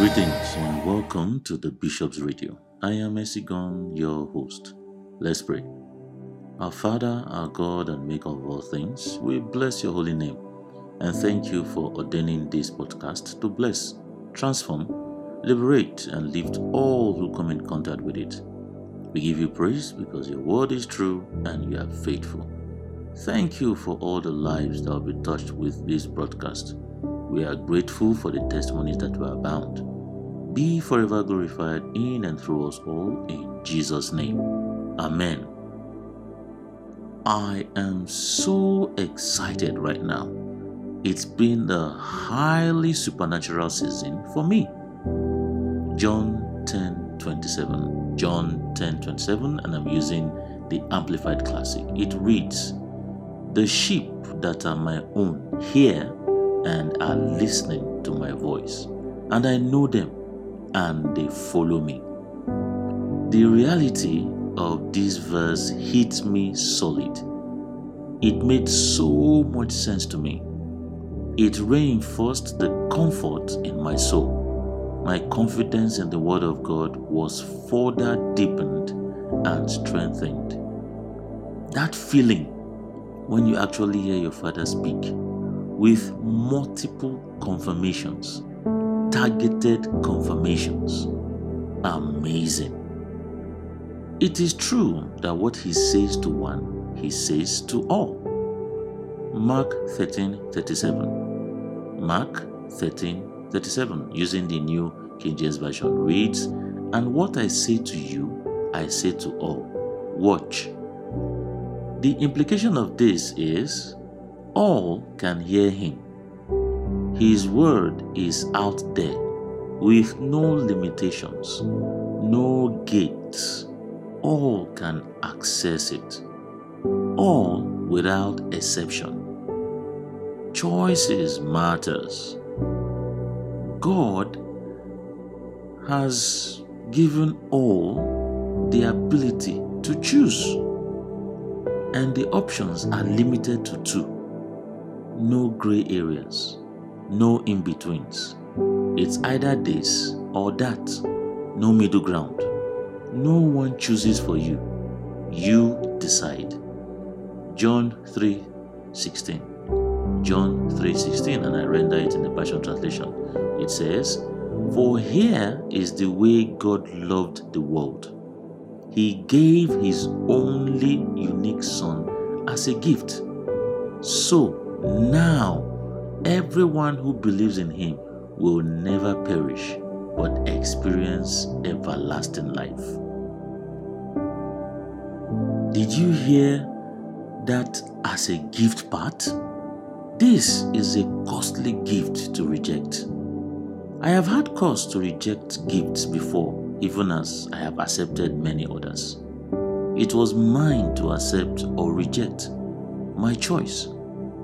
Greetings and welcome to the Bishop's Radio. I am Esigon, your host. Let's pray. Our Father, our God, and Maker of all things, we bless your holy name and thank you for ordaining this podcast to bless, transform, liberate, and lift all who come in contact with it. We give you praise because your word is true and you are faithful. Thank you for all the lives that will be touched with this broadcast. We are grateful for the testimonies that were abound. Be forever glorified in and through us all in Jesus' name. Amen. I am so excited right now. It's been a highly supernatural season for me. John 10 27. John 10 27, and I'm using the Amplified Classic. It reads, The sheep that are my own hear and are listening to my voice, and I know them, and they follow me. The reality of this verse hit me solid. It made so much sense to me. It reinforced the comfort in my soul. My confidence in the Word of God was further deepened and strengthened. That feeling when you actually hear your Father speak with multiple confirmations, targeted confirmations. Amazing. It is true that what he says to one, he says to all. Mark 13 37. Mark 13 37, using the New King James Version, reads, And what I say to you, I say to all. Watch. The implication of this is all can hear him. His word is out there with no limitations, no gates. All can access it. All without exception. Choices matters. God has given all the ability to choose and the options are limited to two no gray areas, no in betweens. It's either this or that, no middle ground. No one chooses for you. You decide. John 3 16. John 3 16, and I render it in the Passion Translation. It says, For here is the way God loved the world. He gave his only unique Son as a gift. So now, everyone who believes in him will never perish but experience everlasting life. Did you hear that as a gift part? This is a costly gift to reject. I have had cause to reject gifts before, even as I have accepted many others. It was mine to accept or reject, my choice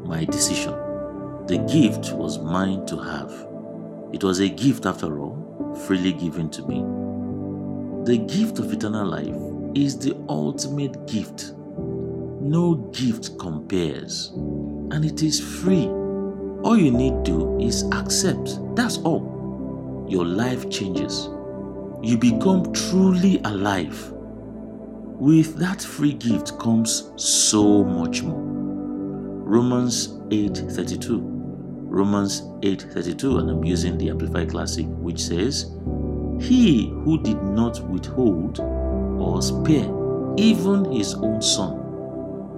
my decision. The gift was mine to have. It was a gift, after all, freely given to me. The gift of eternal life is the ultimate gift. No gift compares, and it is free. All you need to do is accept. That's all. Your life changes. You become truly alive. With that free gift comes so much more. Romans 8:32. Romans 8:32 and I'm using the Amplified Classic which says, "He who did not withhold or spare even his own son,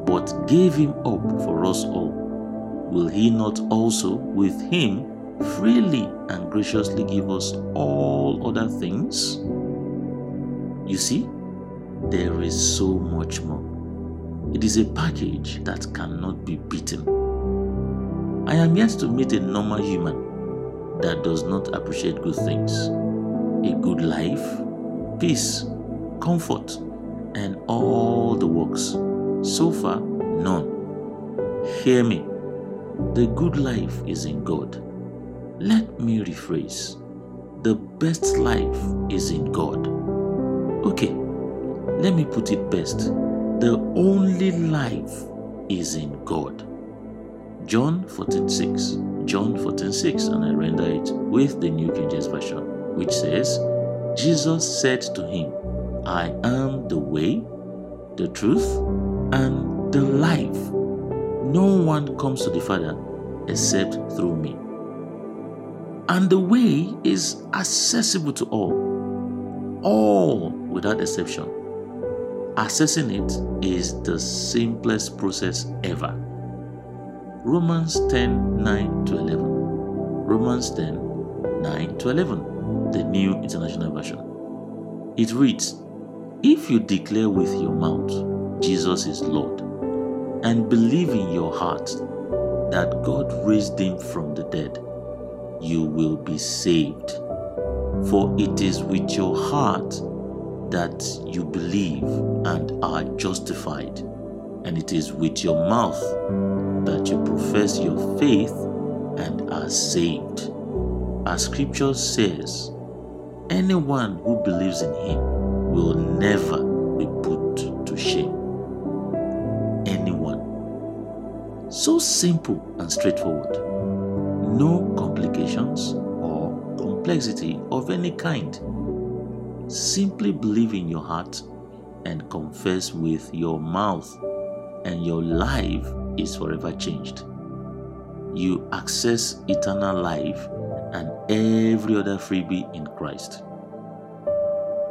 but gave him up for us all, will he not also with him freely and graciously give us all other things?" You see, there is so much more. It is a package that cannot be beaten. I am yet to meet a normal human that does not appreciate good things. A good life, peace, comfort, and all the works. So far, none. Hear me. The good life is in God. Let me rephrase. The best life is in God. Okay, let me put it best the only life is in God. John 14:6. John 14:6, and I render it with the New King James Version, which says, Jesus said to him, I am the way, the truth, and the life. No one comes to the Father except through me. And the way is accessible to all, all without exception. Accessing it is the simplest process ever. Romans 10 9 to 11. Romans 10 9 to 11, the New International Version. It reads, If you declare with your mouth Jesus is Lord, and believe in your heart that God raised him from the dead, you will be saved. For it is with your heart that you believe and are justified, and it is with your mouth that you profess your faith and are saved. As scripture says, anyone who believes in him will never be put to shame. Anyone. So simple and straightforward. No complications or complexity of any kind. Simply believe in your heart and confess with your mouth, and your life is forever changed. You access eternal life and every other freebie in Christ.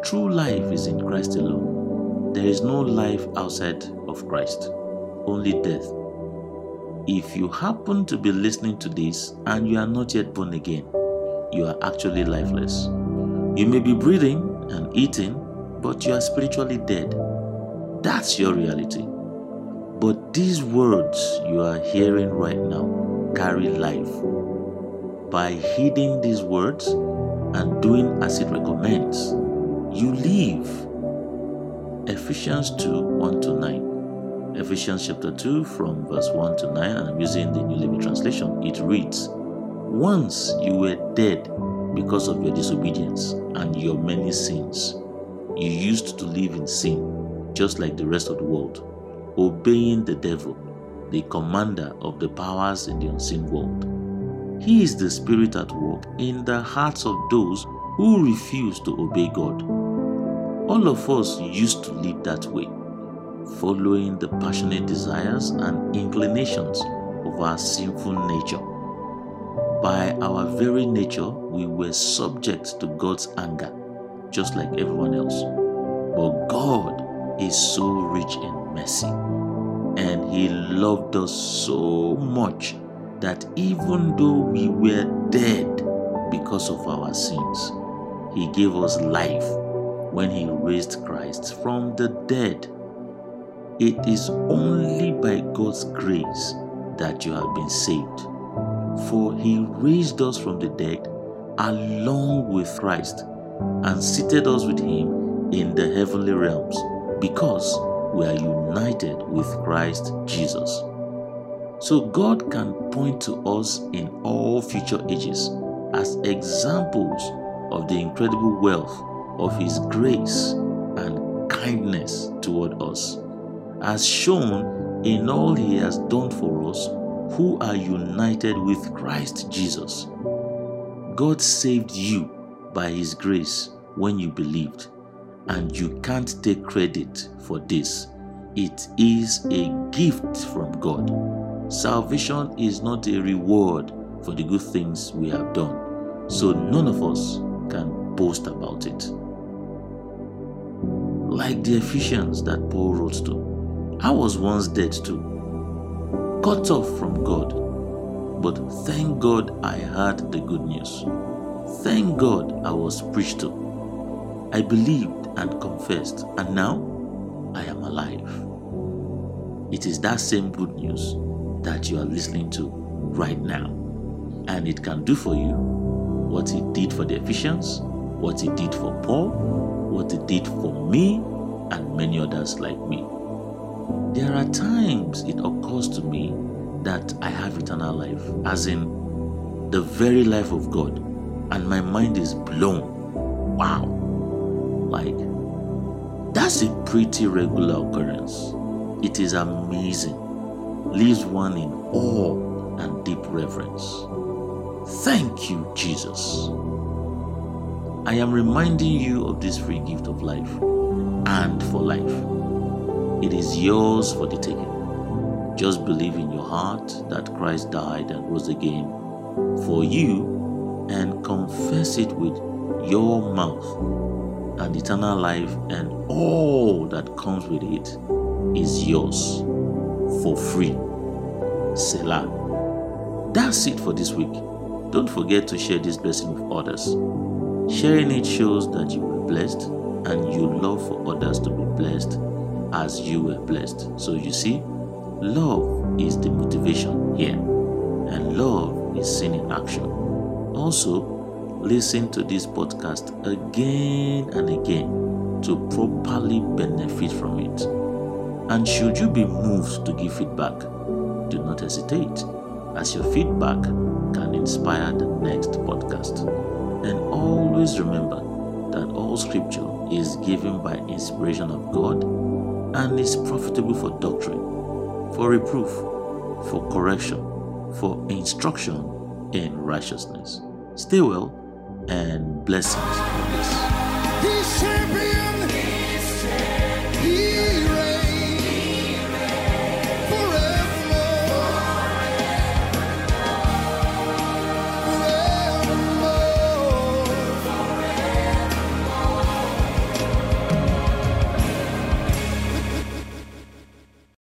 True life is in Christ alone. There is no life outside of Christ, only death. If you happen to be listening to this and you are not yet born again, you are actually lifeless. You may be breathing and eating, but you are spiritually dead. That's your reality. But these words you are hearing right now carry life by heeding these words and doing as it recommends, you live. Ephesians 2 1 to 9. Ephesians chapter 2 from verse 1 to 9, and I'm using the New Living Translation. It reads Once you were dead because of your disobedience and your many sins. You used to live in sin, just like the rest of the world, obeying the devil, the commander of the powers in the unseen world. He is the Spirit at work in the hearts of those who refuse to obey God. All of us used to live that way, following the passionate desires and inclinations of our sinful nature. By our very nature, we were subject to God's anger, just like everyone else. But God is so rich in mercy, and He loved us so much that even though we were dead because of our sins, He gave us life when He raised Christ from the dead. It is only by God's grace that you have been saved. For He raised us from the dead along with Christ and seated us with Him in the heavenly realms because we are united with Christ Jesus. So God can point to us in all future ages as examples of the incredible wealth of His grace and kindness toward us, as shown in all He has done for us who are united with Christ Jesus. God saved you by His grace when you believed, and you can't take credit for this. It is a gift from God Salvation is not a reward for the good things we have done, so none of us can boast about it. Like the Ephesians that Paul wrote to, I was once dead too, cut off from God, but thank God I heard the good news. Thank God I was preached to. I believed and confessed, and now I am alive. It is that same good news that you are listening to right now. And it can do for you what it did for the Ephesians, what it did for Paul, what it did for me, and many others like me. There are times it occurs to me that I have eternal life, as in the very life of God, and my mind is blown. Wow! Like, that's a pretty regular occurrence. It is amazing leaves one in awe and deep reverence. Thank you, Jesus. I am reminding you of this free gift of life and for life. It is yours for the taking. Just believe in your heart that Christ died and rose again for you and confess it with your mouth, and eternal life and all that comes with it is yours for free. Selah. That's it for this week. Don't forget to share this blessing with others. Sharing it shows that you were blessed and you love for others to be blessed as you were blessed. So you see, Love is the motivation here, and love is seen in action. Also, listen to this podcast again and again to properly benefit from it. And should you be moved to give feedback, do not hesitate, as your feedback can inspire the next podcast. And always remember that all scripture is given by inspiration of God and is profitable for doctrine for reproof, for correction, for instruction in righteousness. Stay well and blessings on this.